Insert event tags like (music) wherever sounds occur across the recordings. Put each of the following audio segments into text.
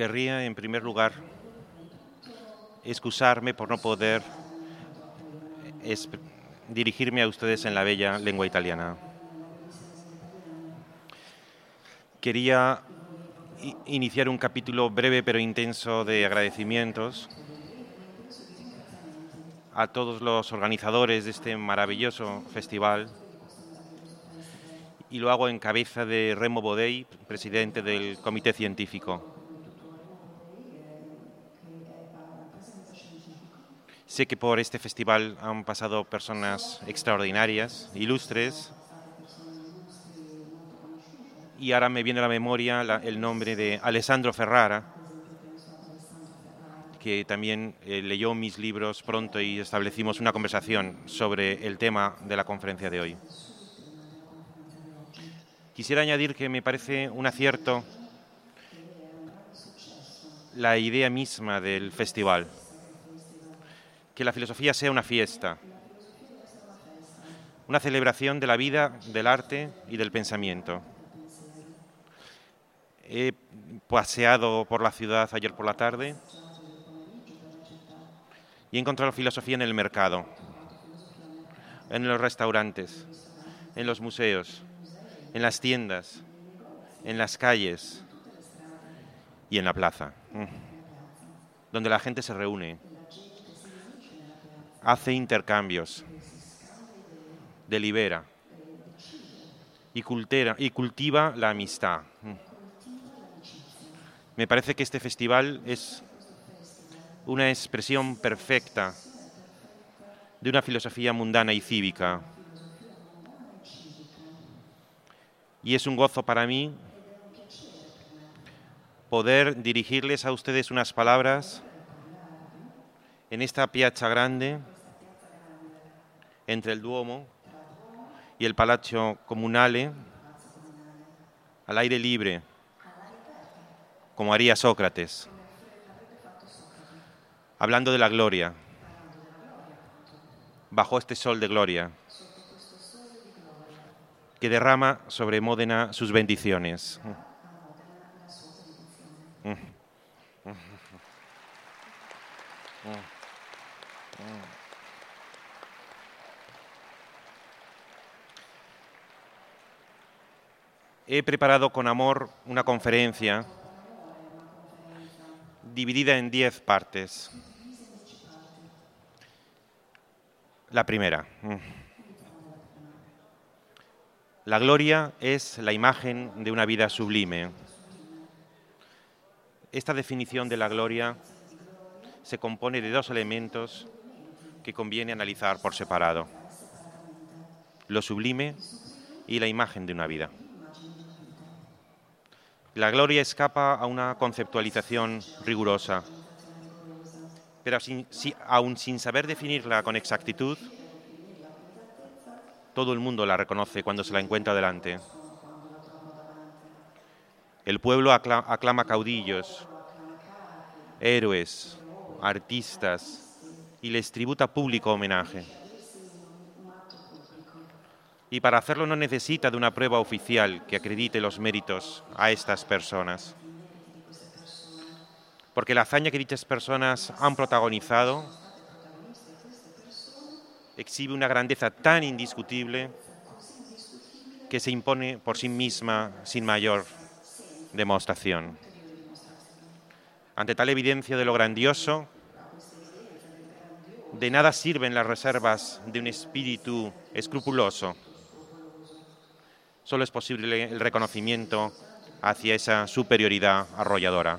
querría en primer lugar excusarme por no poder dirigirme a ustedes en la bella lengua italiana. Quería iniciar un capítulo breve pero intenso de agradecimientos a todos los organizadores de este maravilloso festival y lo hago en cabeza de Remo Bodei, presidente del Comité Científico. Sé que por este festival han pasado personas extraordinarias, ilustres, y ahora me viene a la memoria el nombre de Alessandro Ferrara, que también eh, leyó mis libros pronto y establecimos una conversación sobre el tema de la conferencia de hoy. Quisiera añadir que me parece un acierto la idea misma del festival que la filosofía sea una fiesta, una celebración de la vida, del arte y del pensamiento. He paseado por la ciudad ayer por la tarde y he encontrado filosofía en el mercado, en los restaurantes, en los museos, en las tiendas, en las calles y en la plaza, donde la gente se reúne hace intercambios, delibera y, y cultiva la amistad. Me parece que este festival es una expresión perfecta de una filosofía mundana y cívica. Y es un gozo para mí poder dirigirles a ustedes unas palabras en esta piazza grande, entre el Duomo y el Palazzo Comunale, al aire libre, como haría Sócrates, hablando de la gloria, bajo este sol de gloria, que derrama sobre Módena sus bendiciones. He preparado con amor una conferencia dividida en diez partes. La primera. La gloria es la imagen de una vida sublime. Esta definición de la gloria se compone de dos elementos que conviene analizar por separado. Lo sublime y la imagen de una vida. La gloria escapa a una conceptualización rigurosa, pero aún sin saber definirla con exactitud, todo el mundo la reconoce cuando se la encuentra delante. El pueblo aclama caudillos, héroes, artistas y les tributa público homenaje. Y para hacerlo no necesita de una prueba oficial que acredite los méritos a estas personas. Porque la hazaña que dichas personas han protagonizado exhibe una grandeza tan indiscutible que se impone por sí misma sin mayor demostración. Ante tal evidencia de lo grandioso, de nada sirven las reservas de un espíritu escrupuloso. Solo es posible el reconocimiento hacia esa superioridad arrolladora.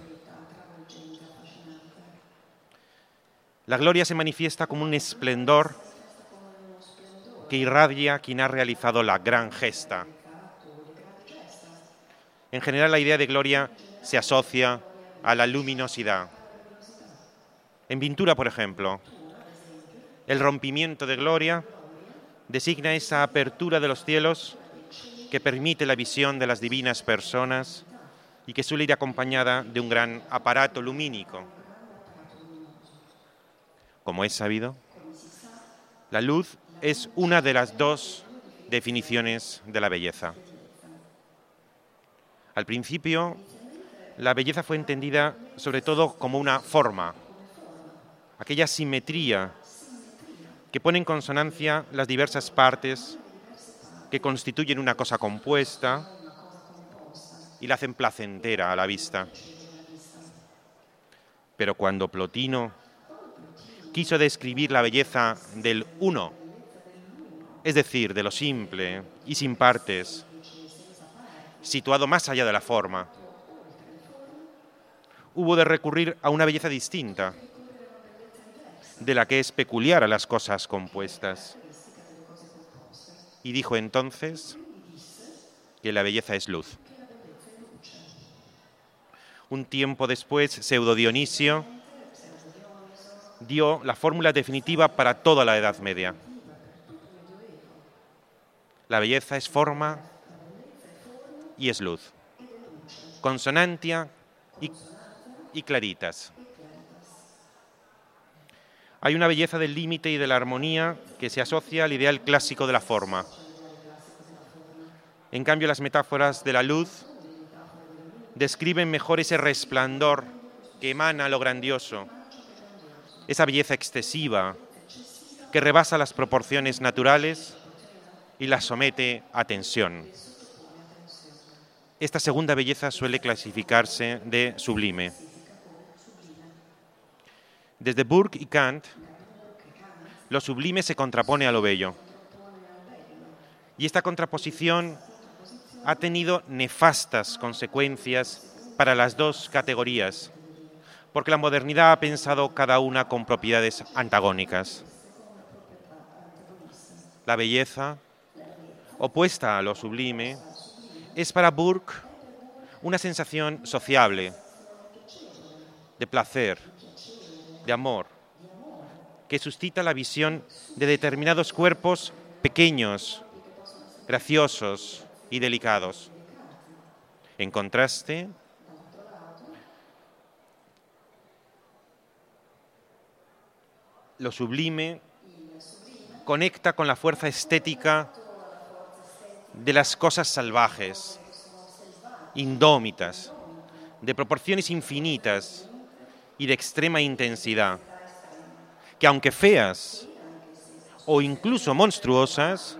La gloria se manifiesta como un esplendor que irradia quien ha realizado la gran gesta. En general la idea de gloria se asocia a la luminosidad. En pintura, por ejemplo, el rompimiento de gloria designa esa apertura de los cielos que permite la visión de las divinas personas y que suele ir acompañada de un gran aparato lumínico. Como es sabido, la luz es una de las dos definiciones de la belleza. Al principio, la belleza fue entendida sobre todo como una forma, aquella simetría que pone en consonancia las diversas partes que constituyen una cosa compuesta y la hacen placentera a la vista. Pero cuando Plotino quiso describir la belleza del uno, es decir, de lo simple y sin partes, situado más allá de la forma, hubo de recurrir a una belleza distinta, de la que es peculiar a las cosas compuestas. Y dijo entonces que la belleza es luz. Un tiempo después, Pseudo Dionisio dio la fórmula definitiva para toda la Edad Media. La belleza es forma y es luz, consonantia y, y claritas. Hay una belleza del límite y de la armonía que se asocia al ideal clásico de la forma. En cambio, las metáforas de la luz describen mejor ese resplandor que emana lo grandioso, esa belleza excesiva que rebasa las proporciones naturales y las somete a tensión. Esta segunda belleza suele clasificarse de sublime. Desde Burke y Kant, lo sublime se contrapone a lo bello. Y esta contraposición ha tenido nefastas consecuencias para las dos categorías, porque la modernidad ha pensado cada una con propiedades antagónicas. La belleza, opuesta a lo sublime, es para Burke una sensación sociable, de placer, de amor, que suscita la visión de determinados cuerpos pequeños, graciosos y delicados. En contraste, lo sublime conecta con la fuerza estética de las cosas salvajes, indómitas, de proporciones infinitas, y de extrema intensidad, que aunque feas o incluso monstruosas,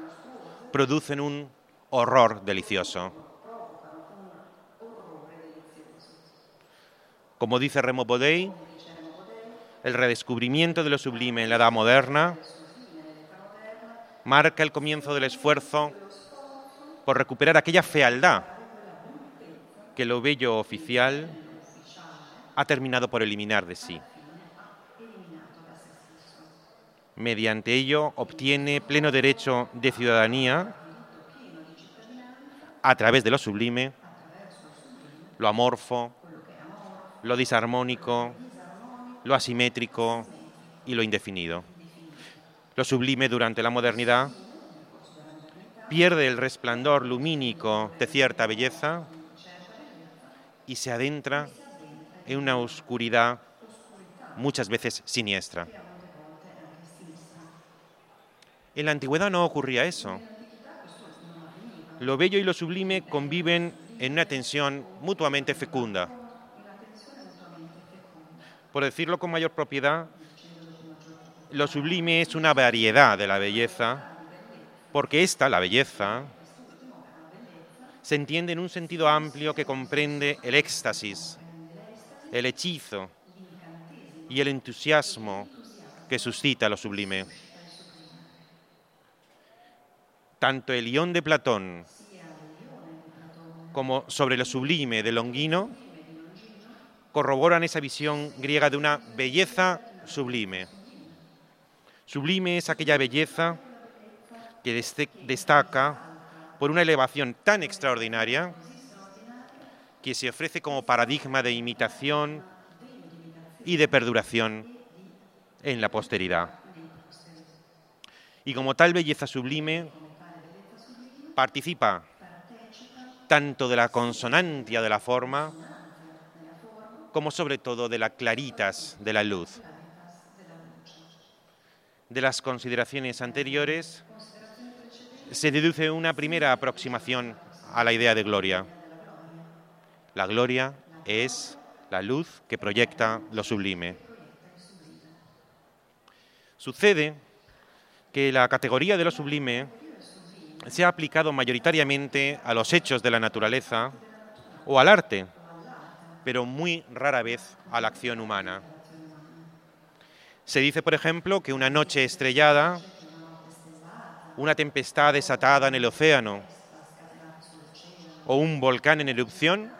producen un horror delicioso. Como dice Remo Bodei, el redescubrimiento de lo sublime en la edad moderna marca el comienzo del esfuerzo por recuperar aquella fealdad que lo bello oficial ha terminado por eliminar de sí. Mediante ello obtiene pleno derecho de ciudadanía a través de lo sublime, lo amorfo, lo disarmónico, lo asimétrico y lo indefinido. Lo sublime durante la modernidad pierde el resplandor lumínico de cierta belleza y se adentra en una oscuridad muchas veces siniestra. En la antigüedad no ocurría eso. Lo bello y lo sublime conviven en una tensión mutuamente fecunda. Por decirlo con mayor propiedad, lo sublime es una variedad de la belleza, porque esta, la belleza, se entiende en un sentido amplio que comprende el éxtasis, el hechizo y el entusiasmo que suscita lo sublime. Tanto el Ión de Platón como sobre lo sublime de Longino corroboran esa visión griega de una belleza sublime. Sublime es aquella belleza que destaca por una elevación tan extraordinaria que se ofrece como paradigma de imitación y de perduración en la posteridad. Y como tal belleza sublime, participa tanto de la consonantia de la forma, como sobre todo de la claritas de la luz. De las consideraciones anteriores se deduce una primera aproximación a la idea de gloria. La gloria es la luz que proyecta lo sublime. Sucede que la categoría de lo sublime se ha aplicado mayoritariamente a los hechos de la naturaleza o al arte, pero muy rara vez a la acción humana. Se dice, por ejemplo, que una noche estrellada, una tempestad desatada en el océano o un volcán en erupción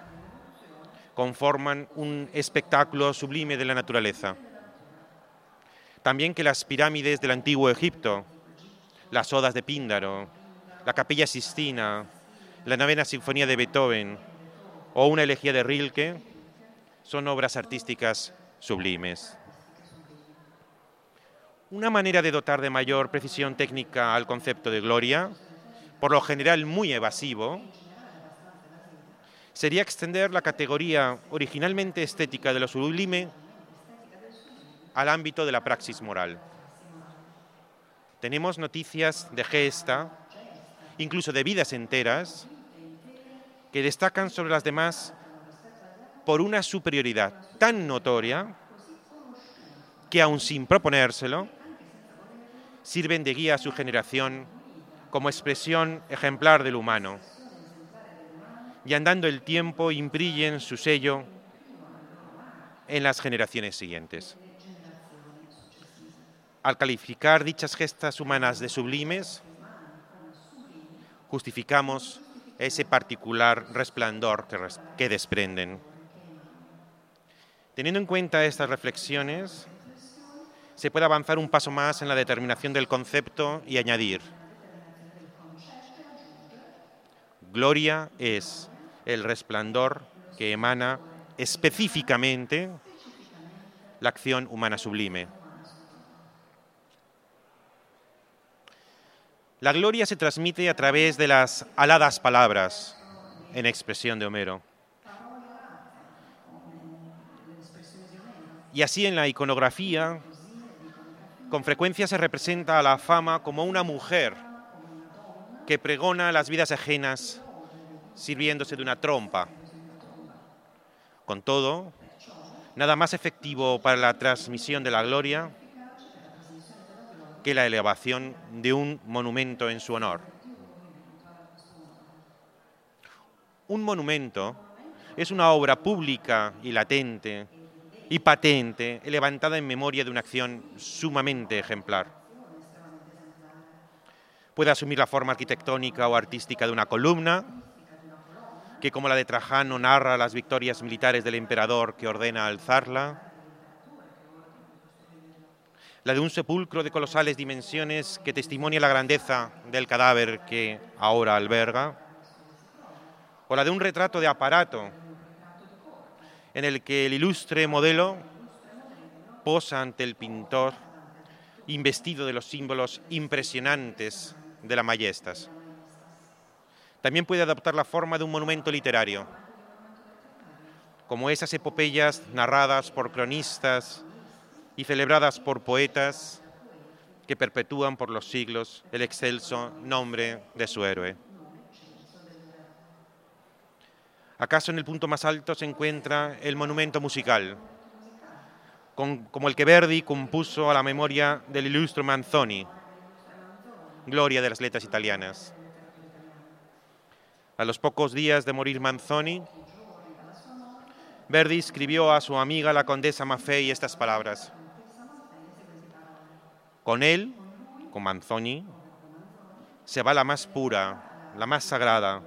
conforman un espectáculo sublime de la naturaleza. También que las pirámides del antiguo Egipto, las odas de Píndaro, la capilla Sistina, la novena sinfonía de Beethoven o una elegía de Rilke son obras artísticas sublimes. Una manera de dotar de mayor precisión técnica al concepto de gloria, por lo general muy evasivo, sería extender la categoría originalmente estética de lo sublime al ámbito de la praxis moral. Tenemos noticias de gesta, incluso de vidas enteras, que destacan sobre las demás por una superioridad tan notoria que aun sin proponérselo, sirven de guía a su generación como expresión ejemplar del humano. Y andando el tiempo imprillen su sello en las generaciones siguientes. Al calificar dichas gestas humanas de sublimes, justificamos ese particular resplandor que, desprenden. Teniendo en cuenta estas reflexiones, se puede avanzar un paso más en la determinación del concepto y añadir, gloria es el resplandor que emana específicamente la acción humana sublime. La gloria se transmite a través de las aladas palabras, en expresión de Homero. Y así en la iconografía, con frecuencia se representa a la fama como una mujer que pregona las vidas ajenas sirviéndose de una trompa. Con todo, nada más efectivo para la transmisión de la gloria que la elevación de un monumento en su honor. Un monumento es una obra pública y latente y patente levantada en memoria de una acción sumamente ejemplar. Puede asumir la forma arquitectónica o artística de una columna, que como la de Trajano narra las victorias militares del emperador que ordena alzarla, la de un sepulcro de colosales dimensiones que testimonia la grandeza del cadáver que ahora alberga, o la de un retrato de aparato en el que el ilustre modelo posa ante el pintor investido de los símbolos impresionantes de la majestas. También puede adoptar la forma de un monumento literario, como esas epopeyas narradas por cronistas y celebradas por poetas que perpetúan por los siglos el excelso nombre de su héroe. ¿Acaso en el punto más alto se encuentra el monumento musical, como el que Verdi compuso a la memoria del ilustre Manzoni, gloria de las letras italianas? A los pocos días de morir Manzoni, Verdi escribió a su amiga la condesa Maffei estas palabras. Con él, con Manzoni, se va la más pura, la más sagrada,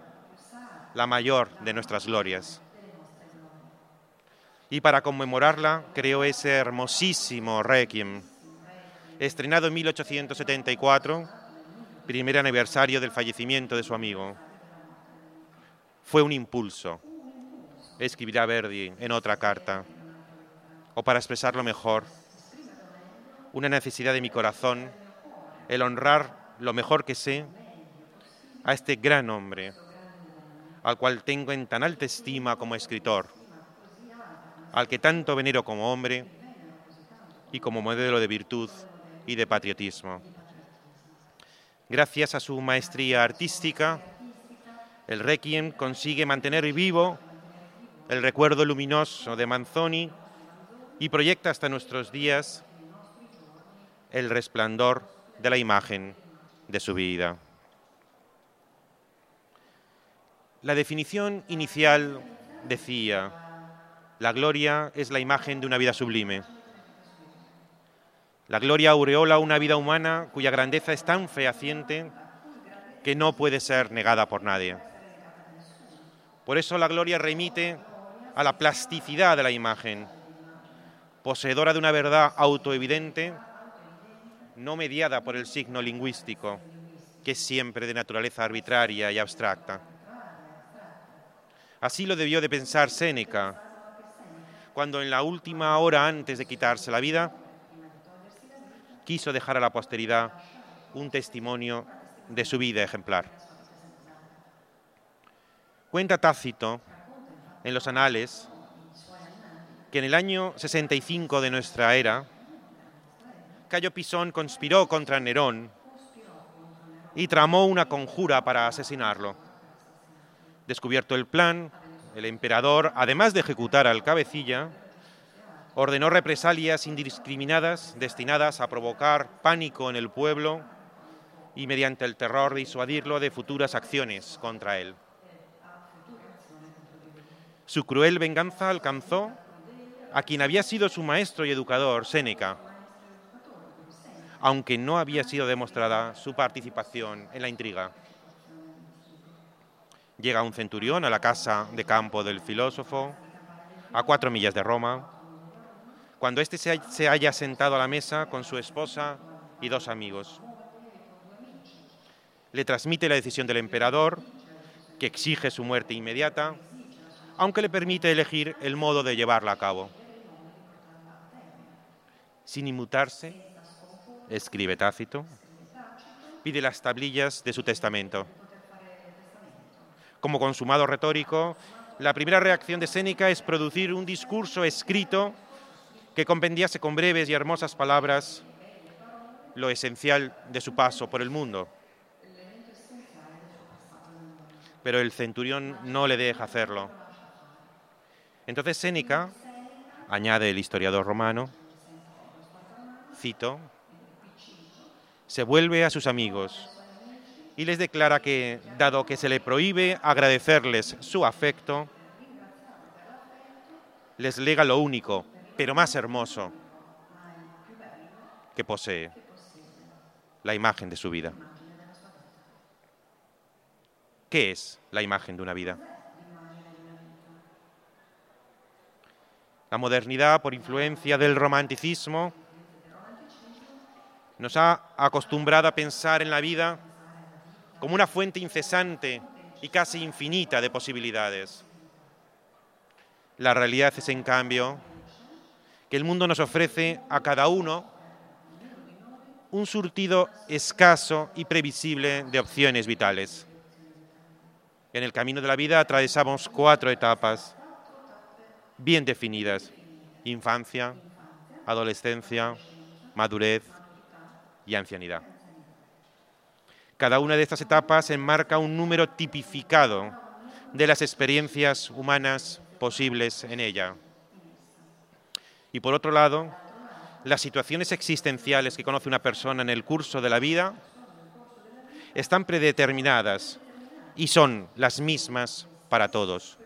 la mayor de nuestras glorias. Y para conmemorarla creó ese hermosísimo Requiem, estrenado en 1874, primer aniversario del fallecimiento de su amigo. Fue un impulso, escribirá Verdi en otra carta, o para expresarlo mejor, una necesidad de mi corazón, el honrar lo mejor que sé a este gran hombre, al cual tengo en tan alta estima como escritor, al que tanto venero como hombre y como modelo de virtud y de patriotismo. Gracias a su maestría artística, el Requiem consigue mantener vivo el recuerdo luminoso de Manzoni y proyecta hasta nuestros días el resplandor de la imagen de su vida. La definición inicial decía, la gloria es la imagen de una vida sublime. La gloria aureola una vida humana cuya grandeza es tan fehaciente que no puede ser negada por nadie. Por eso la gloria remite a la plasticidad de la imagen, poseedora de una verdad autoevidente, no mediada por el signo lingüístico, que es siempre de naturaleza arbitraria y abstracta. Así lo debió de pensar Séneca, cuando en la última hora antes de quitarse la vida, quiso dejar a la posteridad un testimonio de su vida ejemplar. Cuenta Tácito en los anales que en el año 65 de nuestra era, Cayo Pisón conspiró contra Nerón y tramó una conjura para asesinarlo. Descubierto el plan, el emperador, además de ejecutar al cabecilla, ordenó represalias indiscriminadas destinadas a provocar pánico en el pueblo y mediante el terror disuadirlo de futuras acciones contra él. Su cruel venganza alcanzó a quien había sido su maestro y educador, Séneca, aunque no había sido demostrada su participación en la intriga. Llega un centurión a la casa de campo del filósofo, a cuatro millas de Roma, cuando éste se haya sentado a la mesa con su esposa y dos amigos. Le transmite la decisión del emperador, que exige su muerte inmediata, aunque le permite elegir el modo de llevarla a cabo. Sin inmutarse, escribe Tácito, pide las tablillas de su testamento como consumado retórico, la primera reacción de Séneca es producir un discurso escrito que compendiase con breves y hermosas palabras lo esencial de su paso por el mundo. Pero el centurión no le deja hacerlo. Entonces Séneca, añade el historiador romano, cito, se vuelve a sus amigos y les declara que, dado que se le prohíbe agradecerles su afecto, les lega lo único, pero más hermoso, que posee, la imagen de su vida. ¿Qué es la imagen de una vida? La modernidad, por influencia del romanticismo, nos ha acostumbrado a pensar en la vida como una fuente incesante y casi infinita de posibilidades. La realidad es, en cambio, que el mundo nos ofrece a cada uno un surtido escaso y previsible de opciones vitales. En el camino de la vida atravesamos cuatro etapas bien definidas. Infancia, adolescencia, madurez y ancianidad. Cada una de estas etapas enmarca un número tipificado de las experiencias humanas posibles en ella. Y por otro lado, las situaciones existenciales que conoce una persona en el curso de la vida están predeterminadas y son las mismas para todos.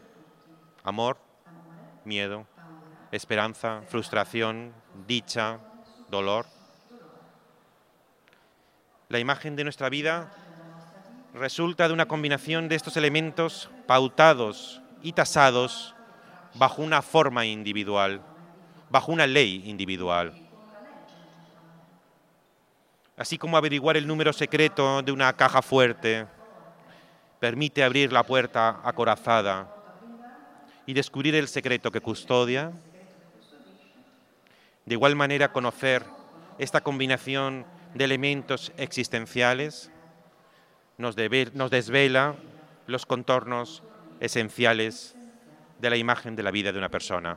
Amor, miedo, esperanza, frustración, dicha, dolor. La imagen de nuestra vida resulta de una combinación de estos elementos pautados y tasados bajo una forma individual, bajo una ley individual. Así como averiguar el número secreto de una caja fuerte permite abrir la puerta acorazada y descubrir el secreto que custodia, de igual manera conocer esta combinación de elementos existenciales nos, desvela los contornos esenciales de la imagen de la vida de una persona.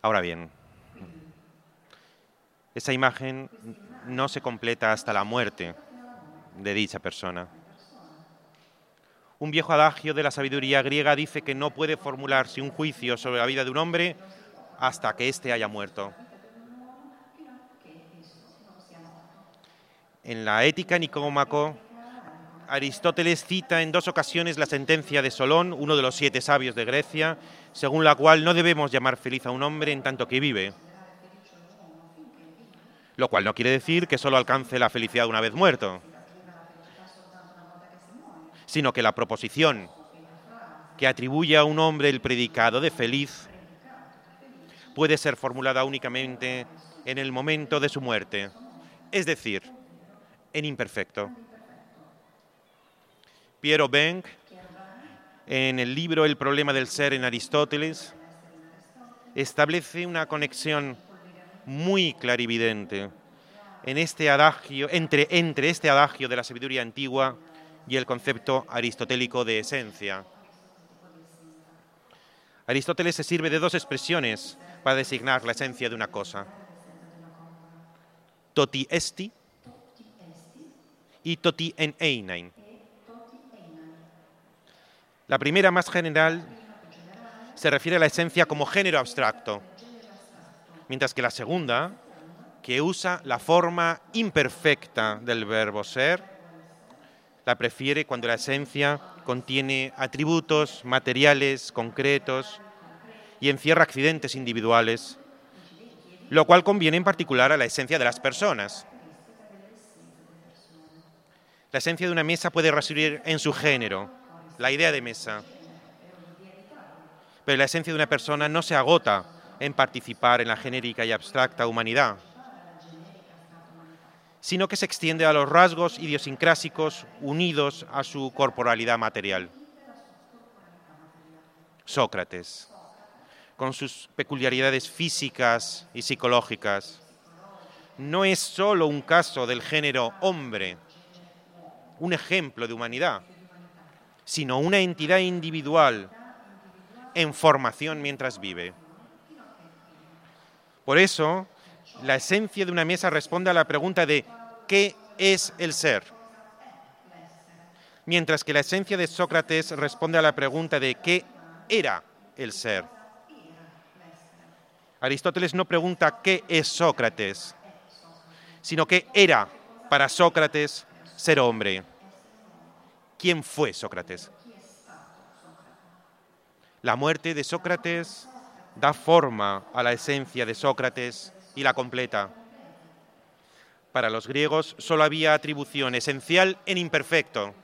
Ahora bien, esa imagen no se completa hasta la muerte de dicha persona. Un viejo adagio de la sabiduría griega dice que no puede formularse un juicio sobre la vida de un hombre hasta que éste haya muerto. En la Ética Nicómaco, Aristóteles cita en dos ocasiones la sentencia de Solón, uno de los siete sabios de Grecia, según la cual no debemos llamar feliz a un hombre en tanto que vive. Lo cual no quiere decir que solo alcance la felicidad una vez muerto, sino que la proposición que atribuye a un hombre el predicado de feliz puede ser formulada únicamente en el momento de su muerte, es decir, en imperfecto. Piero Benck, en el libro El problema del ser en Aristóteles, establece una conexión muy clarividente en este adagio, entre, entre este adagio de la sabiduría antigua y el concepto aristotélico de esencia. Aristóteles se sirve de dos expresiones para designar la esencia de una cosa. Toti esti y toti en einain. La primera, más general, se refiere a la esencia como género abstracto, mientras que la segunda, que usa la forma imperfecta del verbo ser, la prefiere cuando la esencia contiene atributos materiales, concretos, y encierra accidentes individuales, lo cual conviene en particular a la esencia de las personas. La esencia de una mesa puede residir en su género, la idea de mesa, pero la esencia de una persona no se agota en participar en la genérica y abstracta humanidad, sino que se extiende a los rasgos idiosincrásicos unidos a su corporalidad material. Sócrates, con sus peculiaridades físicas y psicológicas, no es sólo un caso del género hombre, un ejemplo de humanidad, sino una entidad individual en formación mientras vive. Por eso, la esencia de una mesa responde a la pregunta de ¿qué es el ser? Mientras que la esencia de Sócrates responde a la pregunta de ¿qué era el ser? Aristóteles no pregunta qué es Sócrates, sino qué era para Sócrates ser hombre. ¿Quién fue Sócrates? La muerte de Sócrates da forma a la esencia de Sócrates y la completa. Para los griegos solo había atribución esencial en imperfecto.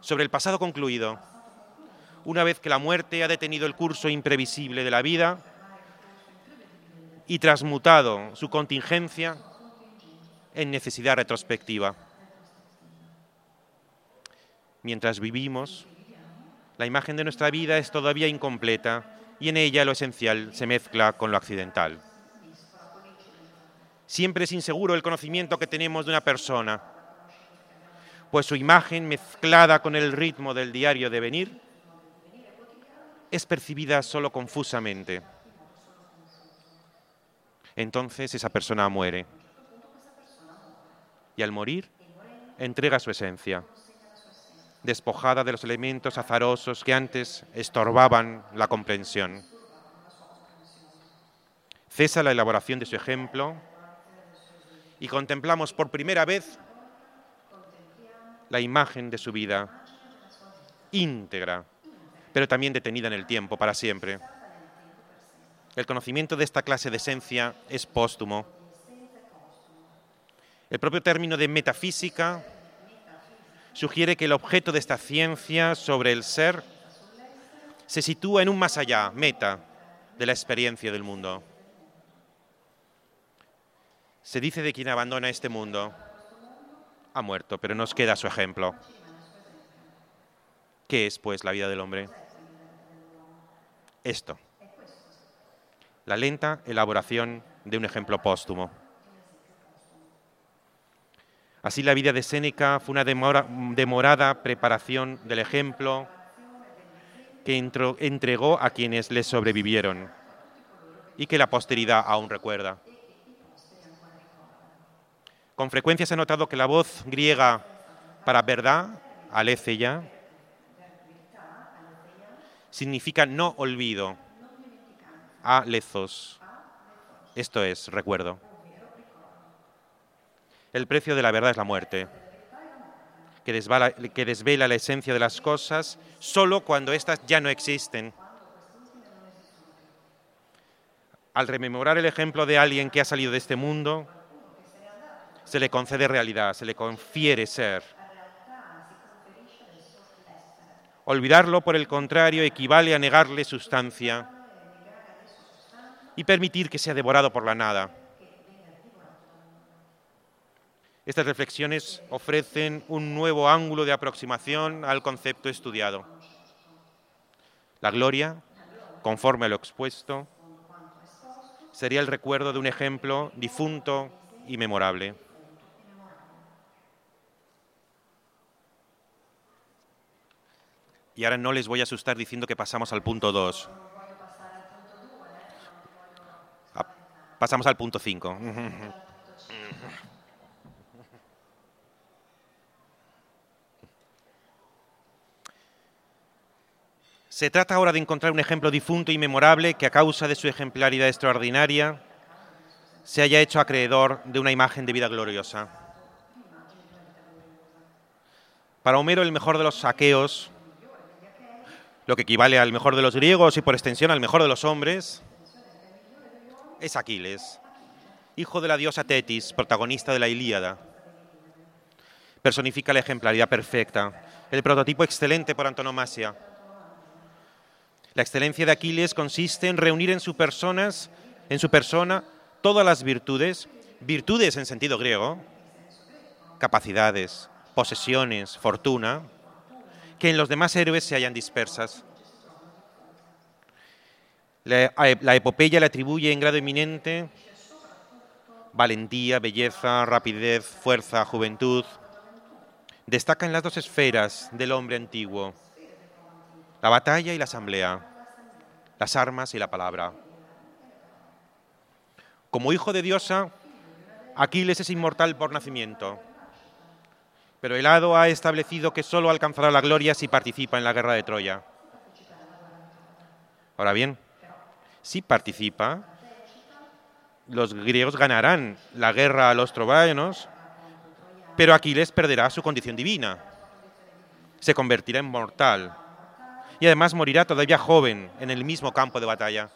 Sobre el pasado concluido, una vez que la muerte ha detenido el curso imprevisible de la vida y transmutado su contingencia en necesidad retrospectiva. Mientras vivimos, la imagen de nuestra vida es todavía incompleta y en ella lo esencial se mezcla con lo accidental. Siempre es inseguro el conocimiento que tenemos de una persona, pues su imagen mezclada con el ritmo del diario de venir es percibida solo confusamente. Entonces esa persona muere. Y al morir, entrega su esencia, despojada de los elementos azarosos que antes estorbaban la comprensión. Cesa la elaboración de su ejemplo y contemplamos por primera vez la imagen de su vida íntegra, pero también detenida en el tiempo para siempre. El conocimiento de esta clase de esencia es póstumo. El propio término de metafísica sugiere que el objeto de esta ciencia sobre el ser se sitúa en un más allá, meta, de la experiencia del mundo. Se dice de quien abandona este mundo, ha muerto, pero nos queda su ejemplo. ¿Qué es, pues, la vida del hombre? esto, la lenta elaboración de un ejemplo póstumo. Así la vida de Séneca fue una demorada preparación del ejemplo que entregó a quienes le sobrevivieron y que la posteridad aún recuerda. Con frecuencia se ha notado que la voz griega para verdad aletheia, significa no olvido, alethos, esto es recuerdo. El precio de la verdad es la muerte, que, desvela la esencia de las cosas solo cuando éstas ya no existen. Al rememorar el ejemplo de alguien que ha salido de este mundo, se le concede realidad, se le confiere ser. Olvidarlo, por el contrario, equivale a negarle sustancia y permitir que sea devorado por la nada. Estas reflexiones ofrecen un nuevo ángulo de aproximación al concepto estudiado. La gloria, conforme a lo expuesto, sería el recuerdo de un ejemplo difunto y memorable. Y ahora no les voy a asustar diciendo que pasamos al punto 2. Ah, pasamos al punto 5. (laughs) Se trata ahora de encontrar un ejemplo difunto y memorable que a causa de su ejemplaridad extraordinaria se haya hecho acreedor de una imagen de vida gloriosa. Para Homero el mejor de los saqueos, lo que equivale al mejor de los griegos y por extensión al mejor de los hombres, es Aquiles, hijo de la diosa Tetis, protagonista de la Ilíada. Personifica la ejemplaridad perfecta, el prototipo excelente por antonomasia la excelencia de Aquiles consiste en reunir en su, en su persona todas las virtudes, virtudes en sentido griego, capacidades, posesiones, fortuna, que en los demás héroes se hallan dispersas. La, la, epopeya le atribuye en grado eminente valentía, belleza, rapidez, fuerza, juventud. Destaca en las dos esferas del hombre antiguo, la batalla y la asamblea, las armas y la palabra. Como hijo de diosa, Aquiles es inmortal por nacimiento, pero el hado ha establecido que solo alcanzará la gloria si participa en la guerra de Troya. Ahora bien, si participa, los griegos ganarán la guerra a los troyanos, pero Aquiles perderá su condición divina, se convertirá en mortal y además morirá todavía joven en el mismo campo de batalla.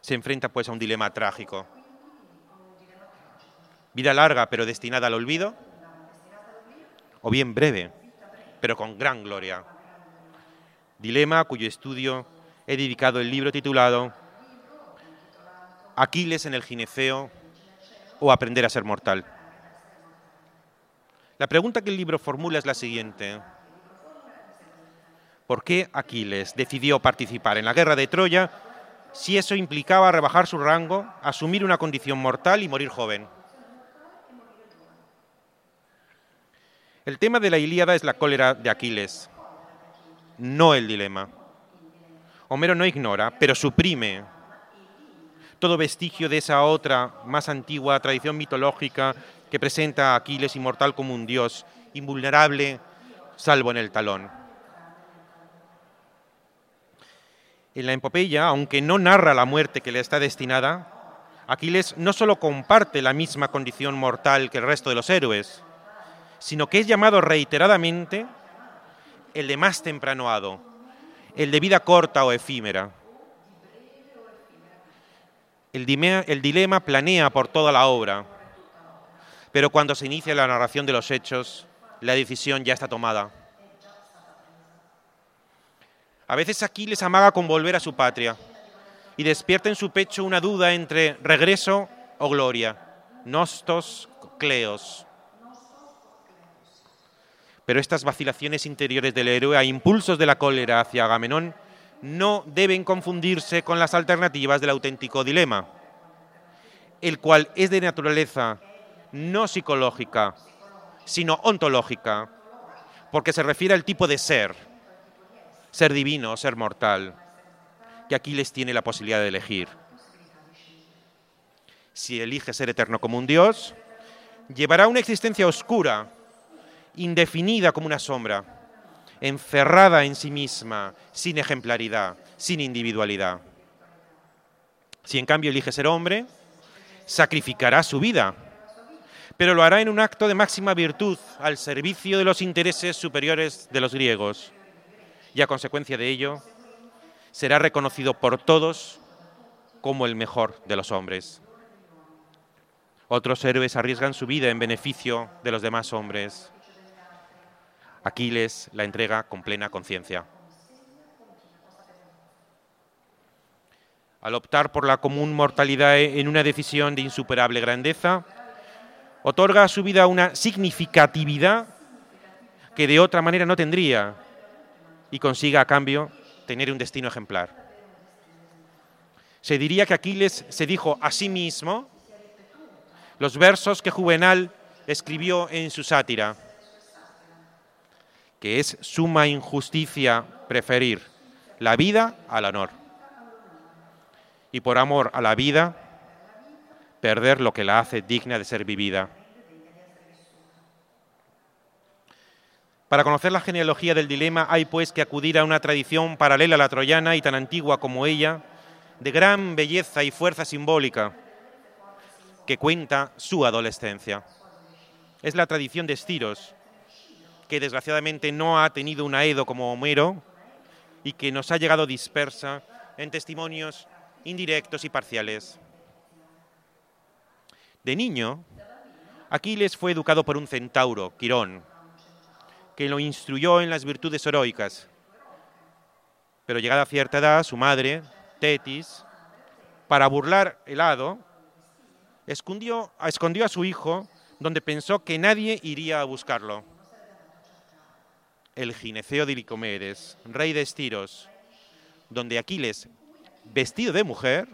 Se enfrenta pues a un dilema trágico. Vida larga pero destinada al olvido, o bien breve pero con gran gloria. Dilema a cuyo estudio he dedicado el libro titulado Aquiles en el gineceo o Aprender a ser mortal. La pregunta que el libro formula es la siguiente. ¿Por qué Aquiles decidió participar en la guerra de Troya si eso implicaba rebajar su rango, asumir una condición mortal y morir joven? El tema de la Ilíada es la cólera de Aquiles, no el dilema. Homero no ignora, pero suprime todo vestigio de esa otra, más antigua tradición mitológica que presenta a Aquiles inmortal como un dios, invulnerable, salvo en el talón. En la epopeya, aunque no narra la muerte que le está destinada, Aquiles no solo comparte la misma condición mortal que el resto de los héroes, sino que es llamado reiteradamente el de más temprano hado, el de vida corta o efímera. El, el dilema planea por toda la obra, pero cuando se inicia la narración de los hechos, la decisión ya está tomada. A veces Aquiles amaga con volver a su patria y despierta en su pecho una duda entre regreso o gloria, nostos, cleos. Pero estas vacilaciones interiores del héroe a impulsos de la cólera hacia Agamenón no deben confundirse con las alternativas del auténtico dilema, el cual es de naturaleza no psicológica, sino ontológica, porque se refiere al tipo de ser ser divino o ser mortal, que aquí les tiene la posibilidad de elegir. Si elige ser eterno como un Dios, llevará una existencia oscura indefinida como una sombra, encerrada en sí misma, sin ejemplaridad, sin individualidad. Si en cambio elige ser hombre, sacrificará su vida, pero lo hará en un acto de máxima virtud al servicio de los intereses superiores de los griegos. Y a consecuencia de ello, será reconocido por todos como el mejor de los hombres. Otros héroes arriesgan su vida en beneficio de los demás hombres. Aquiles la entrega con plena conciencia. Al optar por la común mortalidad en una decisión de insuperable grandeza, otorga a su vida una significatividad que de otra manera no tendría y consiga a cambio tener un destino ejemplar. Se diría que Aquiles se dijo a sí mismo los versos que Juvenal escribió en su sátira, que es suma injusticia preferir la vida al honor. Y por amor a la vida, perder lo que la hace digna de ser vivida. Para conocer la genealogía del dilema hay pues que acudir a una tradición paralela a la troyana y tan antigua como ella, de gran belleza y fuerza simbólica que cuenta su adolescencia. Es la tradición de Estiros, que desgraciadamente no ha tenido un aedo como Homero y que nos ha llegado dispersa en testimonios indirectos y parciales. De niño, Aquiles fue educado por un centauro, Quirón, que lo instruyó en las virtudes heroicas. Pero llegada a cierta edad, su madre, Tetis, para burlar el hado, escondió, a su hijo donde pensó que nadie iría a buscarlo. El gineceo de Licomedes, rey de Estiros, donde Aquiles, vestido de mujer,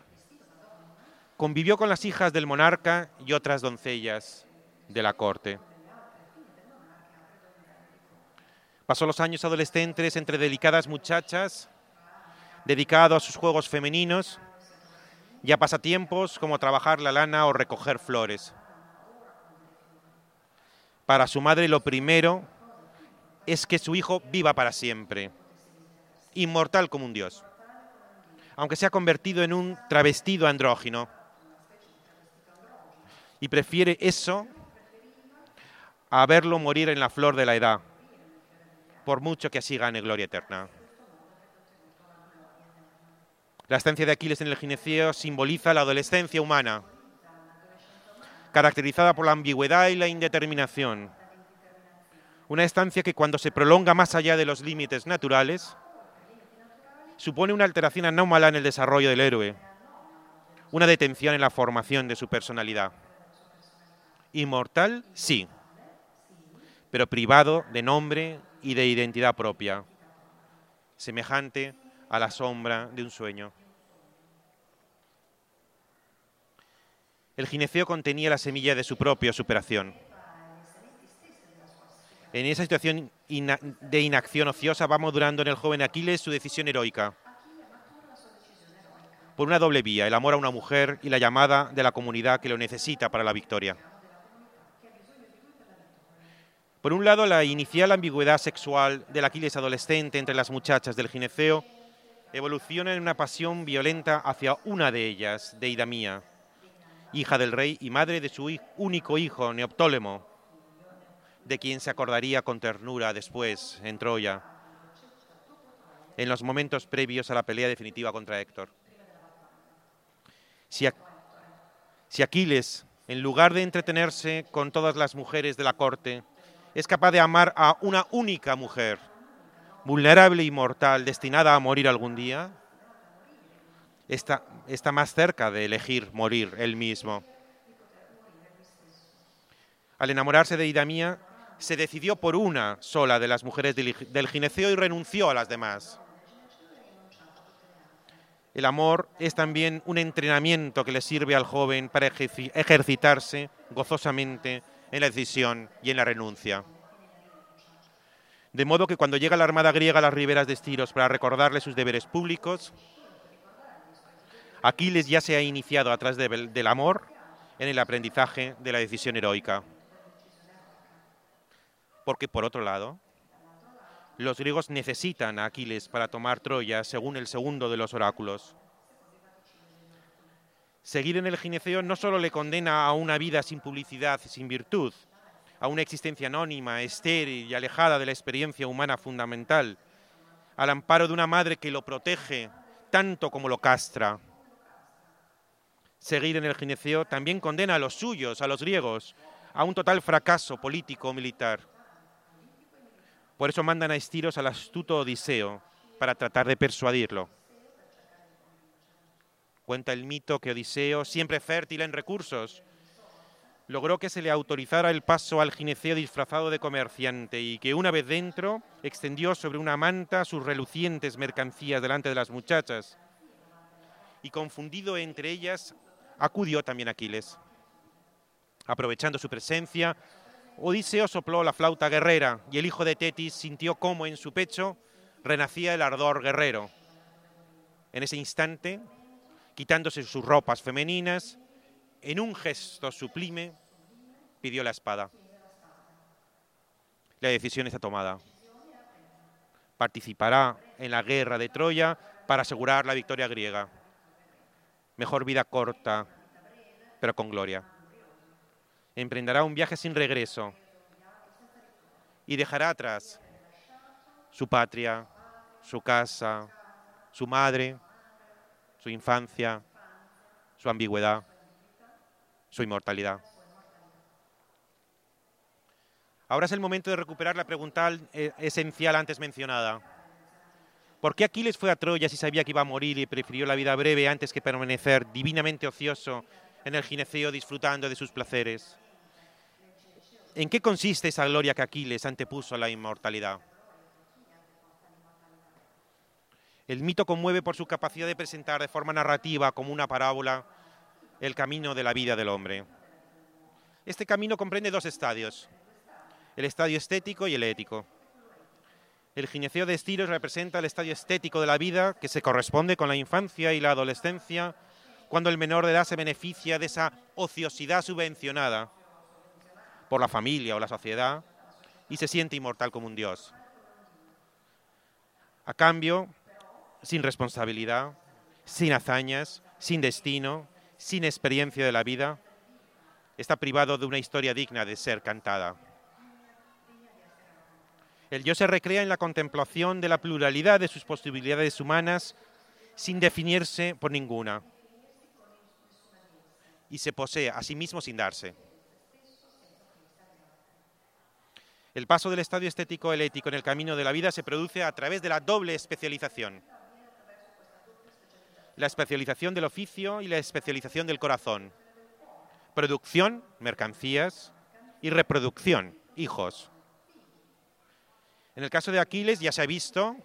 convivió con las hijas del monarca y otras doncellas de la corte. Pasó los años adolescentes entre delicadas muchachas dedicado a sus juegos femeninos y a pasatiempos como trabajar la lana o recoger flores. Para su madre lo primero es que su hijo viva para siempre, inmortal como un dios, aunque se ha convertido en un travestido andrógino. Y prefiere eso a verlo morir en la flor de la edad, por mucho que así gane gloria eterna. La estancia de Aquiles en el gineceo simboliza la adolescencia humana, caracterizada por la ambigüedad y la indeterminación. Una estancia que cuando se prolonga más allá de los límites naturales, supone una alteración anómala en el desarrollo del héroe, una detención en la formación de su personalidad. Inmortal, sí, pero privado de nombre y de identidad propia, semejante a la sombra de un sueño. El gineceo contenía la semilla de su propia superación. En esa situación de inacción ociosa va madurando en el joven Aquiles su decisión heroica. Por una doble vía, el amor a una mujer y la llamada de la comunidad que lo necesita para la victoria. Por un lado, la inicial ambigüedad sexual del Aquiles adolescente entre las muchachas del gineceo evoluciona en una pasión violenta hacia una de ellas, Deidamía, hija del rey y madre de su único hijo, Neoptólemo, de quien se acordaría con ternura después en Troya, en los momentos previos a la pelea definitiva contra Héctor. Si, si Aquiles, en lugar de entretenerse con todas las mujeres de la corte, es capaz de amar a una única mujer, vulnerable y mortal, destinada a morir algún día, está, está más cerca de elegir morir él mismo. Al enamorarse de Idamía, se decidió por una sola de las mujeres del gineceo y renunció a las demás. El amor es también un entrenamiento que le sirve al joven para ejercitarse gozosamente en la decisión y en la renuncia. De modo que cuando llega la armada griega a las riberas de Estiros para recordarle sus deberes públicos, Aquiles ya se ha iniciado a través del amor en el aprendizaje de la decisión heroica. porque por otro lado, los griegos necesitan a Aquiles para tomar Troya, según el segundo de los oráculos. Seguir en el gineceo no solo le condena a una vida sin publicidad y sin virtud, a una existencia anónima, estéril y alejada de la experiencia humana fundamental, al amparo de una madre que lo protege tanto como lo castra. Seguir en el gineceo también condena a los suyos, a los griegos, a un total fracaso político-militar. Por eso mandan a Estiros al astuto Odiseo para tratar de persuadirlo. Cuenta el mito que Odiseo, siempre fértil en recursos, logró que se le autorizara el paso al gineceo disfrazado de comerciante y que una vez dentro extendió sobre una manta sus relucientes mercancías delante de las muchachas. Y confundido entre ellas, acudió también Aquiles. Aprovechando su presencia, Odiseo sopló la flauta guerrera y el hijo de Tetis sintió cómo en su pecho renacía el ardor guerrero. En ese instante, quitándose sus ropas femeninas, en un gesto sublime, pidió la espada. La decisión está tomada. Participará en la guerra de Troya para asegurar la victoria griega. Mejor vida corta, pero con gloria emprenderá un viaje sin regreso y dejará atrás su patria, su casa, su madre, su infancia, su ambigüedad, su inmortalidad. Ahora es el momento de recuperar la pregunta eh, esencial antes mencionada. ¿Por qué Aquiles fue a Troya si sabía que iba a morir y prefirió la vida breve antes que permanecer divinamente ocioso en el gineceo disfrutando de sus placeres? ¿En qué consiste esa gloria que Aquiles antepuso a la inmortalidad? El mito conmueve por su capacidad de presentar de forma narrativa, como una parábola, el camino de la vida del hombre. Este camino comprende dos estadios, el estadio estético y el ético. El gineceo de Estiros representa el estadio estético de la vida que se corresponde con la infancia y la adolescencia, cuando el menor de edad se beneficia de esa ociosidad subvencionada por la familia o la sociedad y se siente inmortal como un dios. A cambio, sin responsabilidad, sin hazañas, sin destino, sin experiencia de la vida, está privado de una historia digna de ser cantada. El yo se recrea en la contemplación de la pluralidad de sus posibilidades humanas sin definirse por ninguna. Y se posee a sí mismo sin darse. El paso del estadio estético al ético en el camino de la vida se produce a través de la doble especialización. La especialización del oficio y la especialización del corazón. Producción, mercancías, y reproducción, hijos. En el caso de Aquiles ya se ha visto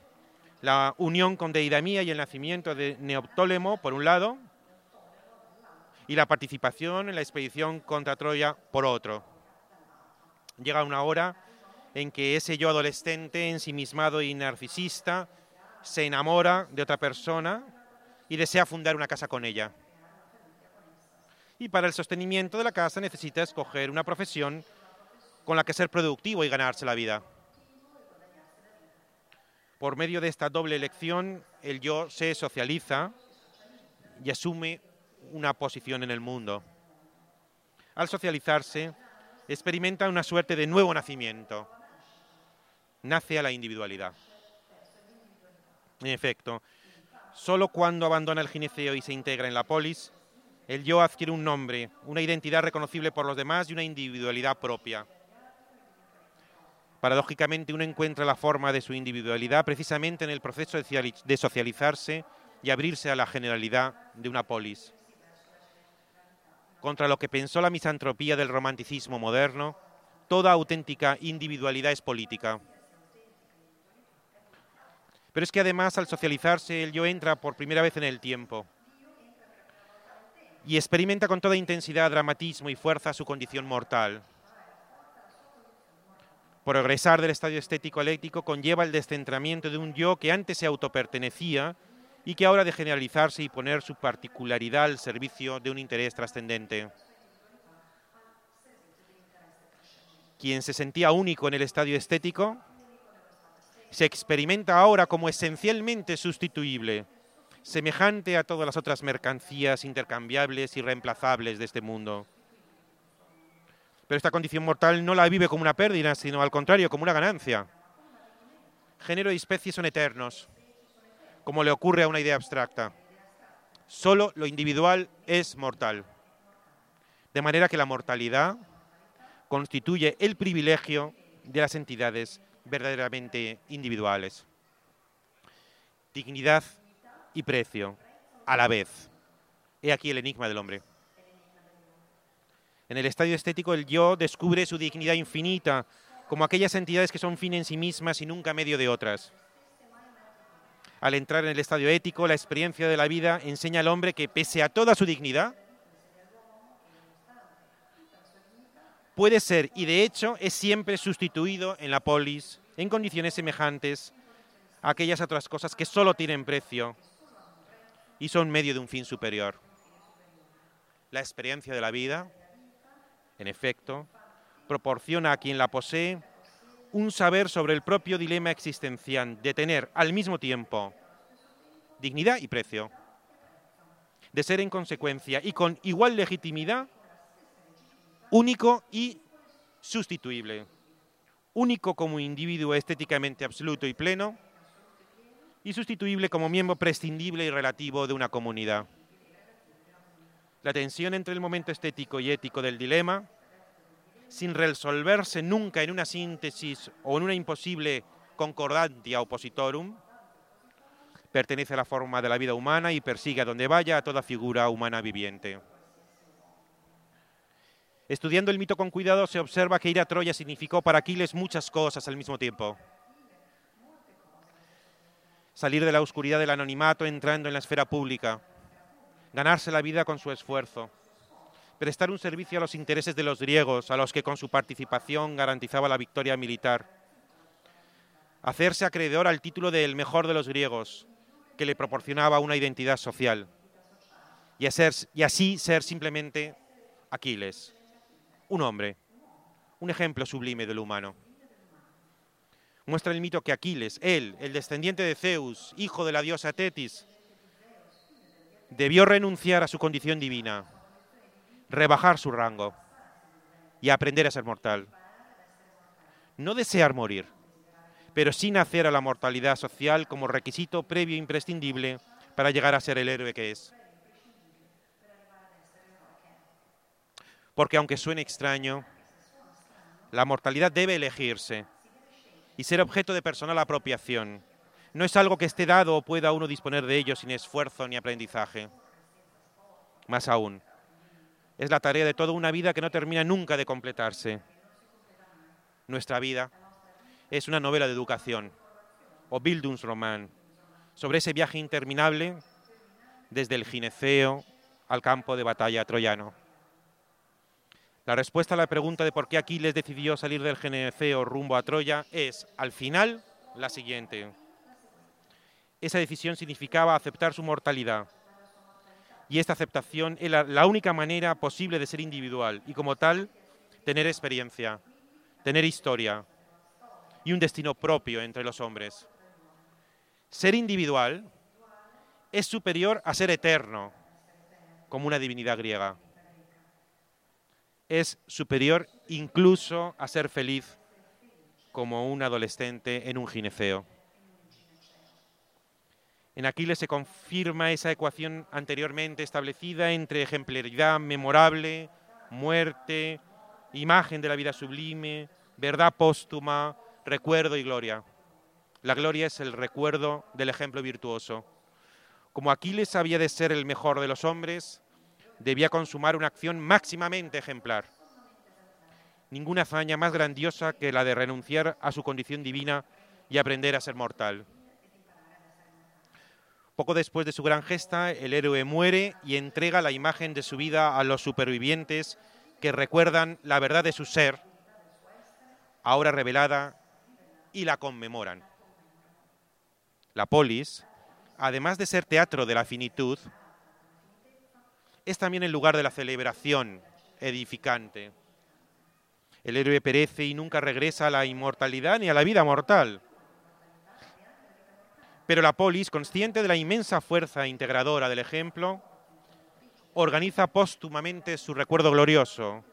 la unión con Deidamía y el nacimiento de Neoptólemo, por un lado, y la participación en la expedición contra Troya, por otro. Llega una hora en que ese yo adolescente, ensimismado y narcisista, se enamora de otra persona y desea fundar una casa con ella. Y para el sostenimiento de la casa necesita escoger una profesión con la que ser productivo y ganarse la vida. Por medio de esta doble elección, el yo se socializa y asume una posición en el mundo. Al socializarse, experimenta una suerte de nuevo nacimiento nace a la individualidad. En efecto, solo cuando abandona el gineceo y se integra en la polis, el yo adquiere un nombre, una identidad reconocible por los demás y una individualidad propia. Paradójicamente, uno encuentra la forma de su individualidad precisamente en el proceso de socializarse y abrirse a la generalidad de una polis. Contra lo que pensó la misantropía del romanticismo moderno, toda auténtica individualidad es política. Pero es que además al socializarse el yo entra por primera vez en el tiempo y experimenta con toda intensidad, dramatismo y fuerza su condición mortal. Progresar del estadio estético al ético conlleva el descentramiento de un yo que antes se autopertenecía y que ahora de generalizarse y poner su particularidad al servicio de un interés trascendente. quien se sentía único en el estadio estético, se experimenta ahora como esencialmente sustituible, semejante a todas las otras mercancías intercambiables y reemplazables de este mundo. Pero esta condición mortal no la vive como una pérdida, sino al contrario, como una ganancia. Género y especie son eternos, como le ocurre a una idea abstracta. Solo lo individual es mortal. De manera que la mortalidad constituye el privilegio de las entidades verdaderamente individuales. Dignidad y precio, a la vez. He aquí el enigma del hombre. En el estadio estético el yo descubre su dignidad infinita, como aquellas entidades que son fin en sí mismas y nunca medio de otras. Al entrar en el estadio ético, la experiencia de la vida enseña al hombre que pese a toda su dignidad, puede ser y de hecho es siempre sustituido en la polis en condiciones semejantes a aquellas otras cosas que solo tienen precio y son medio de un fin superior. La experiencia de la vida, en efecto, proporciona a quien la posee un saber sobre el propio dilema existencial de tener al mismo tiempo dignidad y precio, de ser en consecuencia y con igual legitimidad único y sustituible, único como individuo estéticamente absoluto y pleno, y sustituible como miembro prescindible y relativo de una comunidad. La tensión entre el momento estético y ético del dilema, sin resolverse nunca en una síntesis o en una imposible concordantia oppositorum, pertenece a la forma de la vida humana y persigue a donde vaya a toda figura humana viviente. Estudiando el mito con cuidado se observa que ir a Troya significó para Aquiles muchas cosas al mismo tiempo. Salir de la oscuridad del anonimato entrando en la esfera pública, ganarse la vida con su esfuerzo, prestar un servicio a los intereses de los griegos, a los que con su participación garantizaba la victoria militar, hacerse acreedor al título de el mejor de los griegos, que le proporcionaba una identidad social, y, y así ser simplemente Aquiles un hombre, un ejemplo sublime de lo humano. Muestra el mito que Aquiles, él, el descendiente de Zeus, hijo de la diosa Tetis, debió renunciar a su condición divina, rebajar su rango y aprender a ser mortal. No desear morir, pero sin hacer a la mortalidad social como requisito previo e imprescindible para llegar a ser el héroe que es. Porque aunque suene extraño, la mortalidad debe elegirse y ser objeto de personal apropiación. No es algo que esté dado o pueda uno disponer de ello sin esfuerzo ni aprendizaje. Más aún, es la tarea de toda una vida que no termina nunca de completarse. Nuestra vida es una novela de educación o Bildungsroman sobre ese viaje interminable desde el gineceo al campo de batalla troyano. La respuesta a la pregunta de por qué Aquiles decidió salir del Geneceo rumbo a Troya es, al final, la siguiente. Esa decisión significaba aceptar su mortalidad. Y esta aceptación era la única manera posible de ser individual y como tal tener experiencia, tener historia y un destino propio entre los hombres. Ser individual es superior a ser eterno, como una divinidad griega es superior incluso a ser feliz como un adolescente en un gineceo. En Aquiles se confirma esa ecuación anteriormente establecida entre ejemplaridad memorable, muerte, imagen de la vida sublime, verdad póstuma, recuerdo y gloria. La gloria es el recuerdo del ejemplo virtuoso. Como Aquiles había de ser el mejor de los hombres, debía consumar una acción máximamente ejemplar. Ninguna hazaña más grandiosa que la de renunciar a su condición divina y aprender a ser mortal. Poco después de su gran gesta, el héroe muere y entrega la imagen de su vida a los supervivientes que recuerdan la verdad de su ser, ahora revelada, y la conmemoran. La polis, además de ser teatro de la finitud, es también el lugar de la celebración edificante. El héroe perece y nunca regresa a la inmortalidad ni a la vida mortal. Pero la polis, consciente de la inmensa fuerza integradora del ejemplo, organiza póstumamente su recuerdo glorioso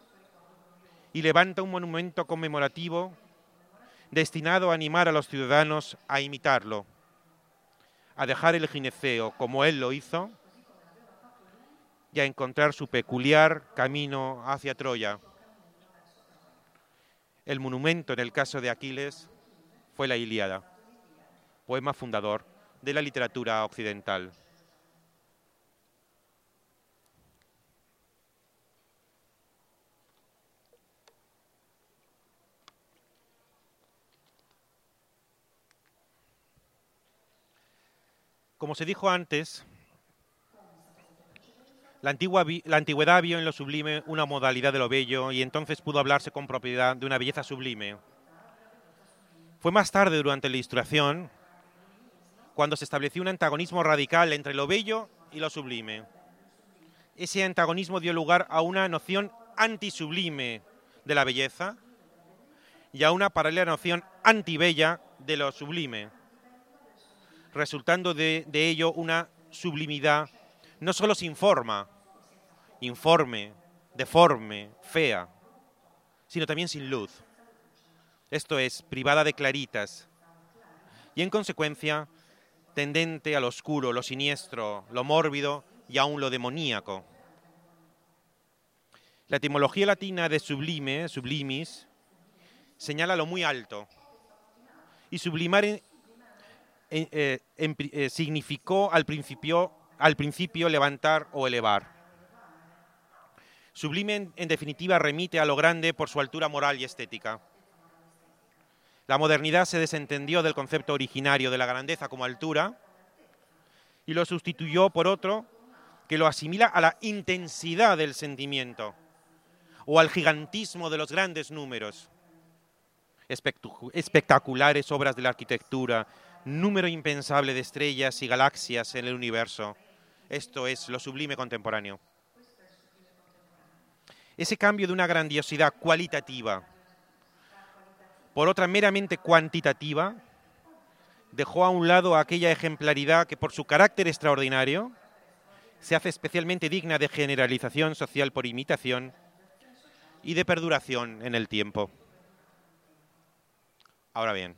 y levanta un monumento conmemorativo destinado a animar a los ciudadanos a imitarlo, a dejar el gineceo como él lo hizo y a encontrar su peculiar camino hacia Troya. El monumento en el caso de Aquiles fue la Ilíada, poema fundador de la literatura occidental. Como se dijo antes, la, antigua, la, antigüedad vio en lo sublime una modalidad de lo bello y entonces pudo hablarse con propiedad de una belleza sublime. Fue más tarde, durante la Ilustración, cuando se estableció un antagonismo radical entre lo bello y lo sublime. Ese antagonismo dio lugar a una noción antisublime de la belleza y a una paralela noción antibella de lo sublime resultando de, ello una sublimidad no solo sin forma, informe, deforme, fea, sino también sin luz. Esto es, privada de claritas, y en consecuencia tendente a lo oscuro, lo siniestro, lo mórbido y aún lo demoníaco. La etimología latina de sublime, sublimis, señala lo muy alto, y sublimar eh, eh, significó al principio, al principio levantar o elevar. Sublime, en definitiva, remite a lo grande por su altura moral y estética. La modernidad se desentendió del concepto originario de la grandeza como altura y lo sustituyó por otro que lo asimila a la intensidad del sentimiento o al gigantismo de los grandes números. Espectaculares obras de la arquitectura, número impensable de estrellas y galaxias en el universo. Esto es lo sublime contemporáneo. Ese cambio de una grandiosidad cualitativa por otra meramente cuantitativa dejó a un lado aquella ejemplaridad que por su carácter extraordinario se hace especialmente digna de generalización social por imitación y de perduración en el tiempo. Ahora bien,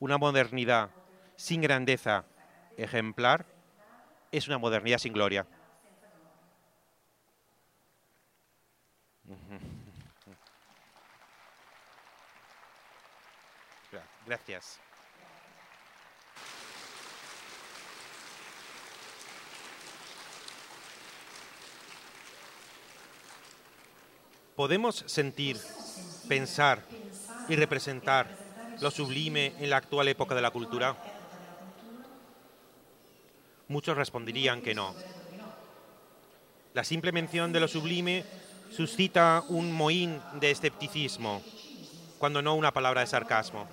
una modernidad sin grandeza ejemplar es una modernidad sin gloria. Gracias. Podemos sentir, pensar y representar lo sublime en la actual época de la cultura? Muchos responderían que no. La simple mención de lo sublime suscita un mohín de escepticismo, cuando no una palabra de sarcasmo.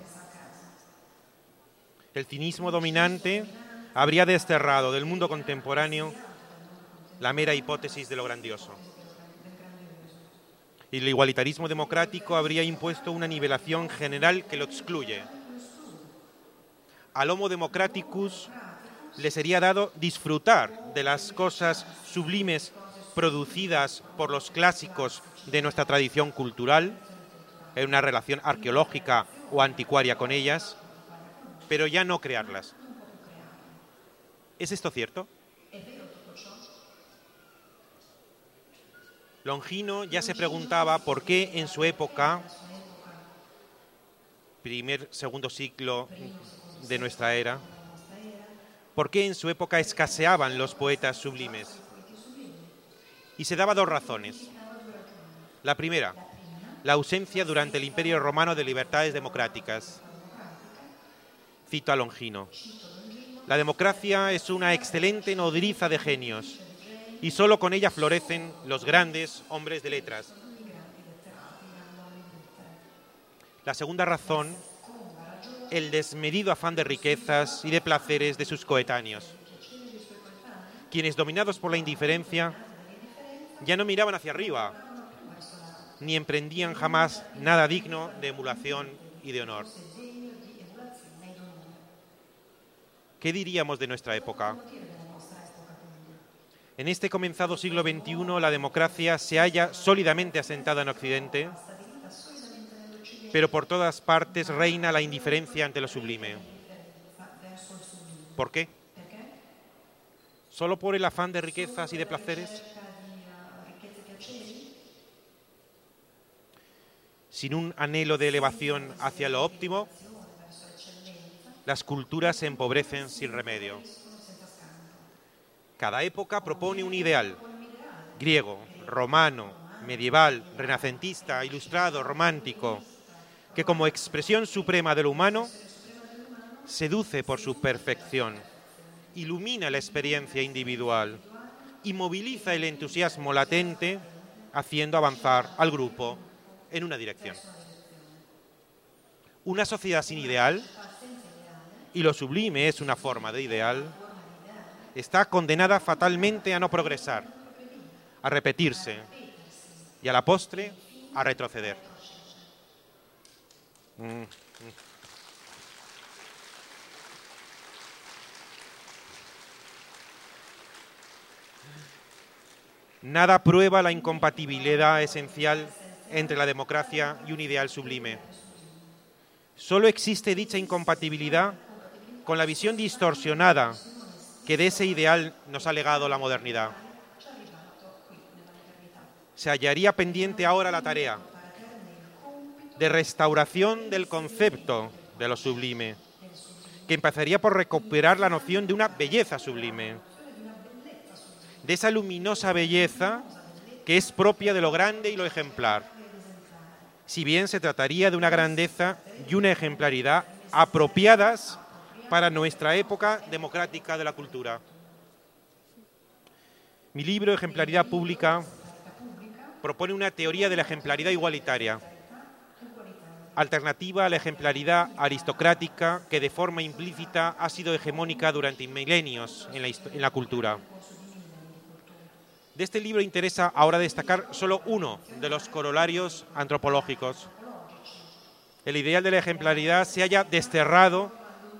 El cinismo dominante habría desterrado del mundo contemporáneo la mera hipótesis de lo grandioso y el igualitarismo democrático habría impuesto una nivelación general que lo excluye. Al Homo democraticus le sería dado disfrutar de las cosas sublimes producidas por los clásicos de nuestra tradición cultural, en una relación arqueológica o anticuaria con ellas, pero ya no crearlas. ¿Es esto cierto? Longino ya se preguntaba por qué en su época, primer, segundo siglo de nuestra era, por qué en su época escaseaban los poetas sublimes. Y se daba dos razones. La primera, la ausencia durante el Imperio Romano de libertades democráticas. Cito a Longino. La democracia es una excelente nodriza de genios y solo con ella florecen los grandes hombres de letras. La segunda razón, el desmedido afán de riquezas y de placeres de sus coetáneos, quienes dominados por la indiferencia ya no miraban hacia arriba, ni emprendían jamás nada digno de emulación y de honor. ¿Qué diríamos de nuestra época? En este comenzado siglo XXI la democracia se halla sólidamente asentada en Occidente, pero por todas partes reina la indiferencia ante lo sublime. ¿Por qué? ¿Solo por el afán de riquezas y de placeres? Sin un anhelo de elevación hacia lo óptimo, las culturas se empobrecen sin remedio. Cada época propone un ideal, griego, romano, medieval, renacentista, ilustrado, romántico, que como expresión suprema de lo humano seduce por su perfección, ilumina la experiencia individual y moviliza el entusiasmo latente, haciendo avanzar al grupo en una dirección. Una sociedad sin ideal, y lo sublime es una forma de ideal, está condenada fatalmente a no progresar, a repetirse y a la postre a retroceder. Mm, mm. Nada prueba la incompatibilidad esencial entre la democracia y un ideal sublime. Solo existe dicha incompatibilidad con la visión distorsionada que de ese ideal nos ha legado la modernidad. Se hallaría pendiente ahora la tarea de restauración del concepto de lo sublime, que empezaría por recuperar la noción de una belleza sublime, de esa luminosa belleza que es propia de lo grande y lo ejemplar, si bien se trataría de una grandeza y una ejemplaridad apropiadas para nuestra época democrática de la cultura. Mi libro Ejemplaridad Pública propone una teoría de la ejemplaridad igualitaria, alternativa a la ejemplaridad aristocrática que de forma implícita ha sido hegemónica durante milenios en la, cultura. De este libro interesa ahora destacar solo uno de los corolarios antropológicos. El ideal de la ejemplaridad se haya desterrado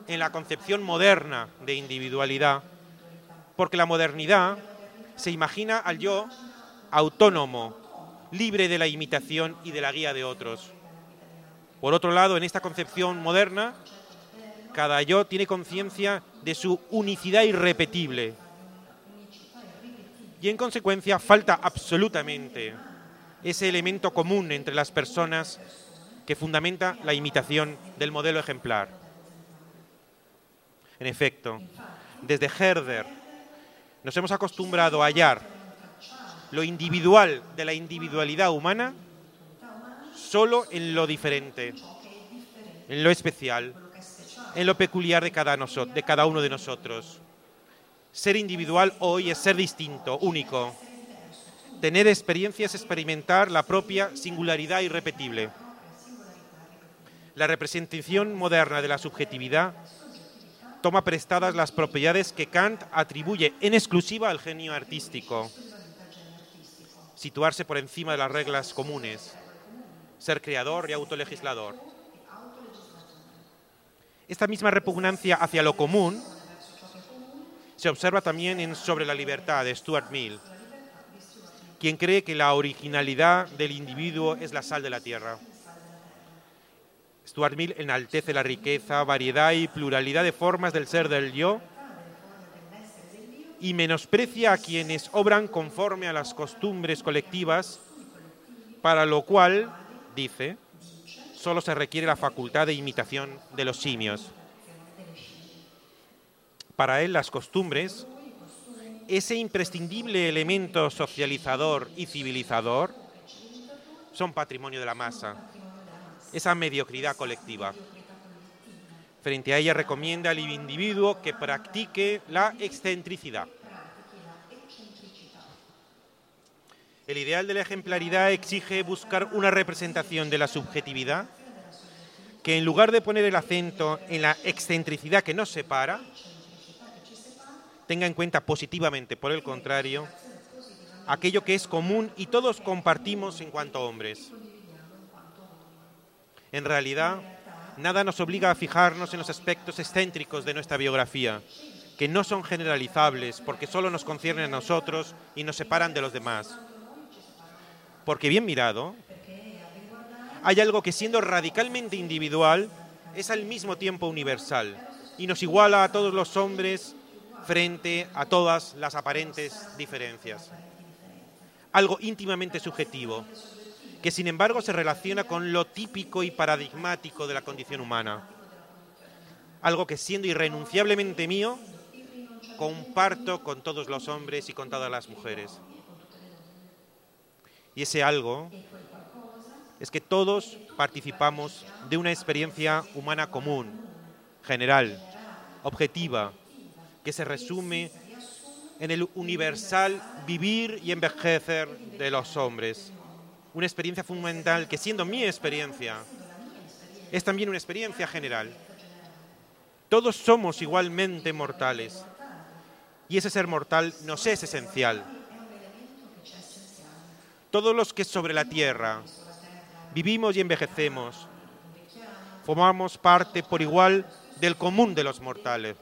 en la concepción moderna de individualidad, porque la modernidad se imagina al yo autónomo, libre de la imitación y de la guía de otros. Por otro lado, en esta concepción moderna, cada yo tiene conciencia de su unicidad irrepetible y en consecuencia falta absolutamente ese elemento común entre las personas que fundamenta la imitación del modelo ejemplar. En efecto, desde Herder nos hemos acostumbrado a hallar lo individual de la individualidad humana solo en lo diferente, en lo especial, en lo peculiar de cada, de cada uno de nosotros. Ser individual hoy es ser distinto, único. Tener experiencia es experimentar la propia singularidad irrepetible. La representación moderna de la subjetividad toma prestadas las propiedades que Kant atribuye en exclusiva al genio artístico. Situarse por encima de las reglas comunes, ser creador y autolegislador. Esta misma repugnancia hacia lo común se observa también en Sobre la libertad de Stuart Mill, quien cree que la originalidad del individuo es la sal de la tierra. Stuart Mill enaltece la riqueza, variedad y pluralidad de formas del ser del yo y menosprecia a quienes obran conforme a las costumbres colectivas, para lo cual, dice, solo se requiere la facultad de imitación de los simios. Para él las costumbres, ese imprescindible elemento socializador y civilizador, son patrimonio de la masa esa mediocridad colectiva. Frente a ella recomienda al individuo que practique la excentricidad. El ideal de la ejemplaridad exige buscar una representación de la subjetividad que en lugar de poner el acento en la excentricidad que nos separa, tenga en cuenta positivamente, por el contrario, aquello que es común y todos compartimos en cuanto hombres. En realidad, nada nos obliga a fijarnos en los aspectos excéntricos de nuestra biografía, que no son generalizables porque solo nos conciernen a nosotros y nos separan de los demás. Porque bien mirado, hay algo que siendo radicalmente individual es al mismo tiempo universal y nos iguala a todos los hombres frente a todas las aparentes diferencias. Algo íntimamente subjetivo, que sin embargo se relaciona con lo típico y paradigmático de la condición humana. Algo que siendo irrenunciablemente mío, comparto con todos los hombres y con todas las mujeres. Y ese algo es que todos participamos de una experiencia humana común, general, objetiva, que se resume en el universal vivir y envejecer de los hombres. Una experiencia fundamental que siendo mi experiencia, es también una experiencia general. Todos somos igualmente mortales y ese ser mortal nos es esencial. Todos los que sobre la tierra vivimos y envejecemos, formamos parte por igual del común de los mortales.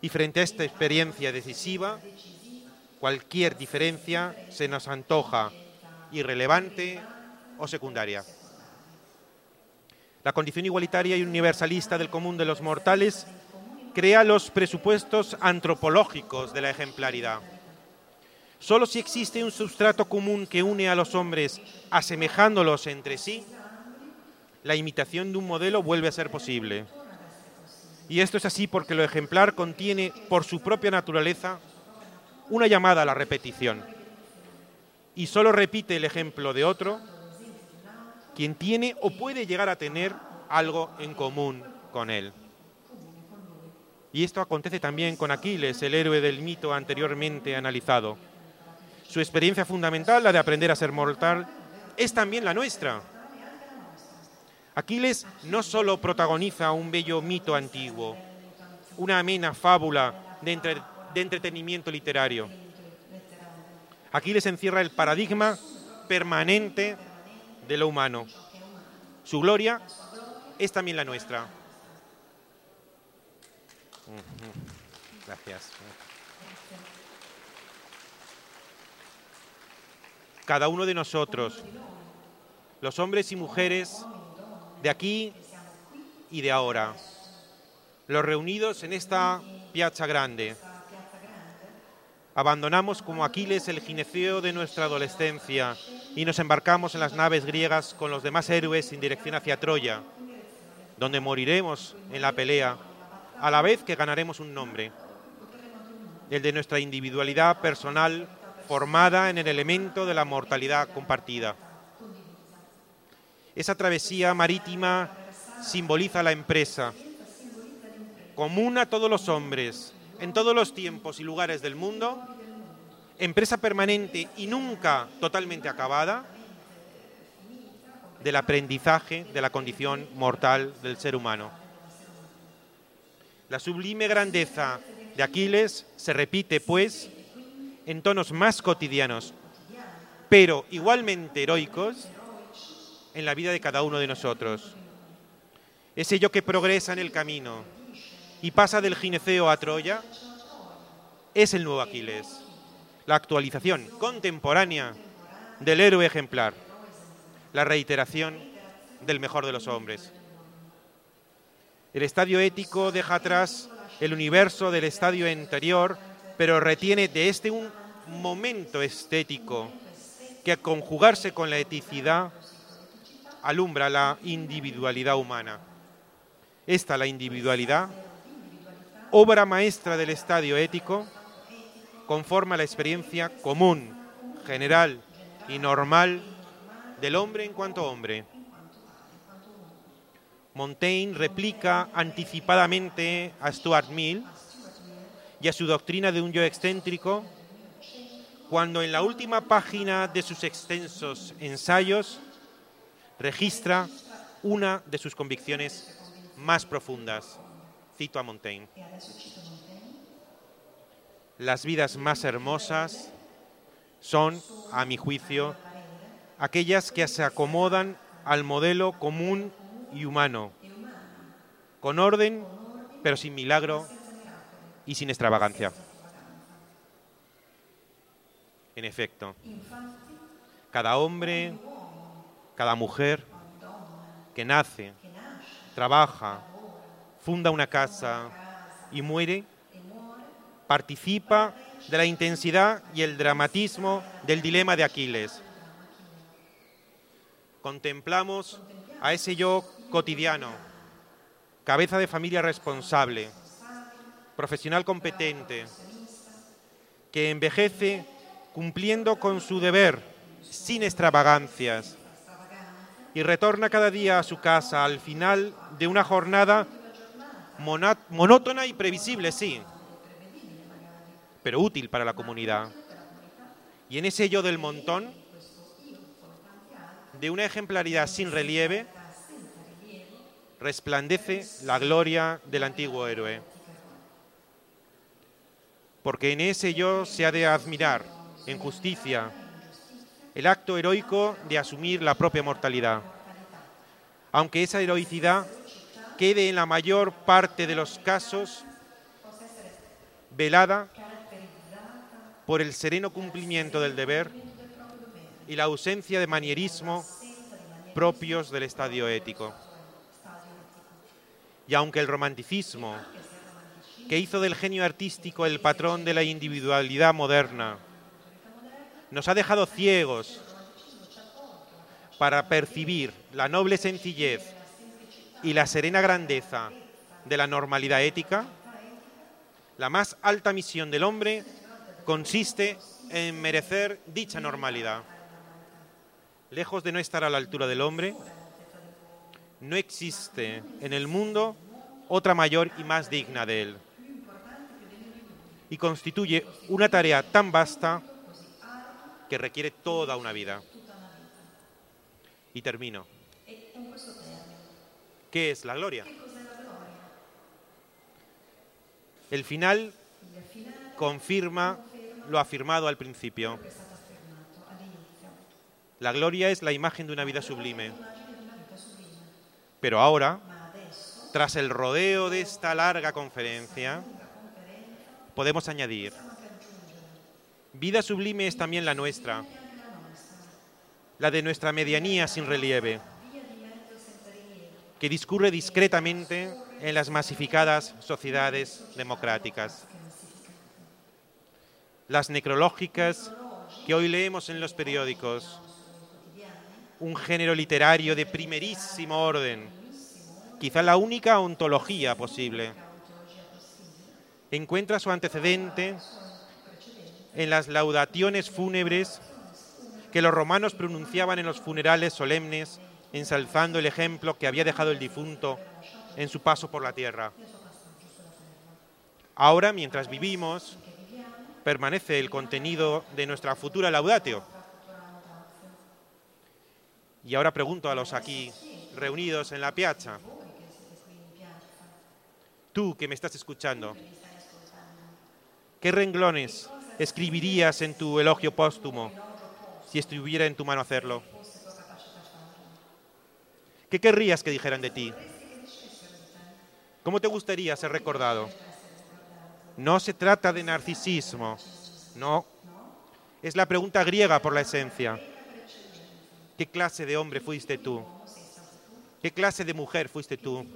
Y frente a esta experiencia decisiva, cualquier diferencia se nos antoja irrelevante o secundaria. La condición igualitaria y universalista del común de los mortales crea los presupuestos antropológicos de la ejemplaridad. Solo si existe un sustrato común que une a los hombres asemejándolos entre sí, la imitación de un modelo vuelve a ser posible. Y esto es así porque lo ejemplar contiene, por su propia naturaleza, una llamada a la repetición. Y solo repite el ejemplo de otro quien tiene o puede llegar a tener algo en común con él. Y esto acontece también con Aquiles, el héroe del mito anteriormente analizado. Su experiencia fundamental, la de aprender a ser mortal, es también la nuestra. Aquiles no solo protagoniza un bello mito antiguo, una amena fábula de, de entretenimiento literario. Aquiles encierra el paradigma permanente de lo humano. Su gloria es también la nuestra. Gracias. Cada uno de nosotros, los hombres y mujeres de aquí y de ahora, los reunidos en esta piazza grande. Abandonamos como Aquiles el gineceo de nuestra adolescencia y nos embarcamos en las naves griegas con los demás héroes en dirección hacia Troya, donde moriremos en la pelea, a la vez que ganaremos un nombre, el de nuestra individualidad personal formada en el elemento de la mortalidad compartida. Esa travesía marítima simboliza la empresa, común a todos los hombres, en todos los tiempos y lugares del mundo, empresa permanente y nunca totalmente acabada del aprendizaje de la condición mortal del ser humano. La sublime grandeza de Aquiles se repite, pues, en tonos más cotidianos, pero igualmente heroicos, en la vida de cada uno de nosotros. Ese yo que progresa en el camino y pasa del gineceo a Troya es el nuevo Aquiles, la actualización contemporánea del héroe ejemplar, la reiteración del mejor de los hombres. El estadio ético deja atrás el universo del estadio anterior, pero retiene de este un momento estético que a conjugarse con la eticidad alumbra la individualidad humana. Esta, la individualidad, obra maestra del estadio ético, conforma la experiencia común, general y normal del hombre en cuanto hombre. Montaigne replica anticipadamente a Stuart Mill y a su doctrina de un yo excéntrico cuando en la última página de sus extensos ensayos registra una de sus convicciones más profundas. Cito a Montaigne. Las vidas más hermosas son, a mi juicio, aquellas que se acomodan al modelo común y humano, con orden, pero sin milagro y sin extravagancia. En efecto, cada hombre, cada mujer que nace, trabaja, funda una casa y muere, participa de la intensidad y el dramatismo del dilema de Aquiles. Contemplamos a ese yo cotidiano, cabeza de familia responsable, profesional competente, que envejece cumpliendo con su deber sin extravagancias y retorna cada día a su casa al final de una jornada monótona y previsible, sí, pero útil para la comunidad. Y en ese yo del montón, de una ejemplaridad sin relieve, resplandece la gloria del antiguo héroe. Porque en ese yo se ha de admirar, en justicia, el acto heroico de asumir la propia mortalidad. Aunque esa heroicidad quede en la mayor parte de los casos velada por el sereno cumplimiento del deber y la ausencia de manierismo propios del estadio ético. Y aunque el romanticismo, que hizo del genio artístico el patrón de la individualidad moderna, nos ha dejado ciegos para percibir la noble sencillez y la serena grandeza de la normalidad ética, la más alta misión del hombre consiste en merecer dicha normalidad. Lejos de no estar a la altura del hombre, no existe en el mundo otra mayor y más digna de él. Y constituye una tarea tan vasta que requiere toda una vida. Y termino. ¿Qué es la gloria? El final confirma lo afirmado al principio. La gloria es la imagen de una vida sublime. Pero ahora, tras el rodeo de esta larga conferencia, podemos añadir, vida sublime es también la nuestra, la de nuestra medianía sin relieve, que discurre discretamente en las masificadas sociedades democráticas las necrológicas que hoy leemos en los periódicos, un género literario de primerísimo orden, quizá la única ontología posible. Encuentra su antecedente en las laudaciones fúnebres que los romanos pronunciaban en los funerales solemnes, ensalzando el ejemplo que había dejado el difunto en su paso por la tierra. Ahora, mientras vivimos, permanece el contenido de nuestra futura laudatio. Y ahora pregunto a los aquí reunidos en la piazza, tú que me estás escuchando, ¿qué renglones escribirías en tu elogio póstumo si estuviera en tu mano hacerlo? ¿Qué querrías que dijeran de ti? ¿Cómo te gustaría ser recordado? No se trata de narcisismo, no. Es la pregunta griega por la esencia. ¿Qué clase de hombre fuiste tú? ¿Qué clase de mujer fuiste tú?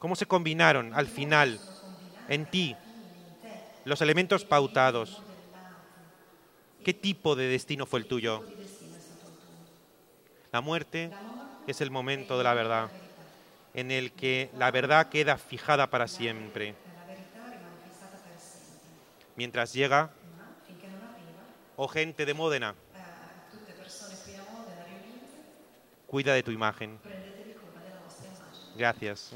¿Cómo se combinaron al final en ti los elementos pautados? ¿Qué tipo de destino fue el tuyo? La muerte es el momento de la verdad, en el que la verdad queda fijada para siempre mientras llega, oh gente de Módena, cuida de tu imagen. Gracias.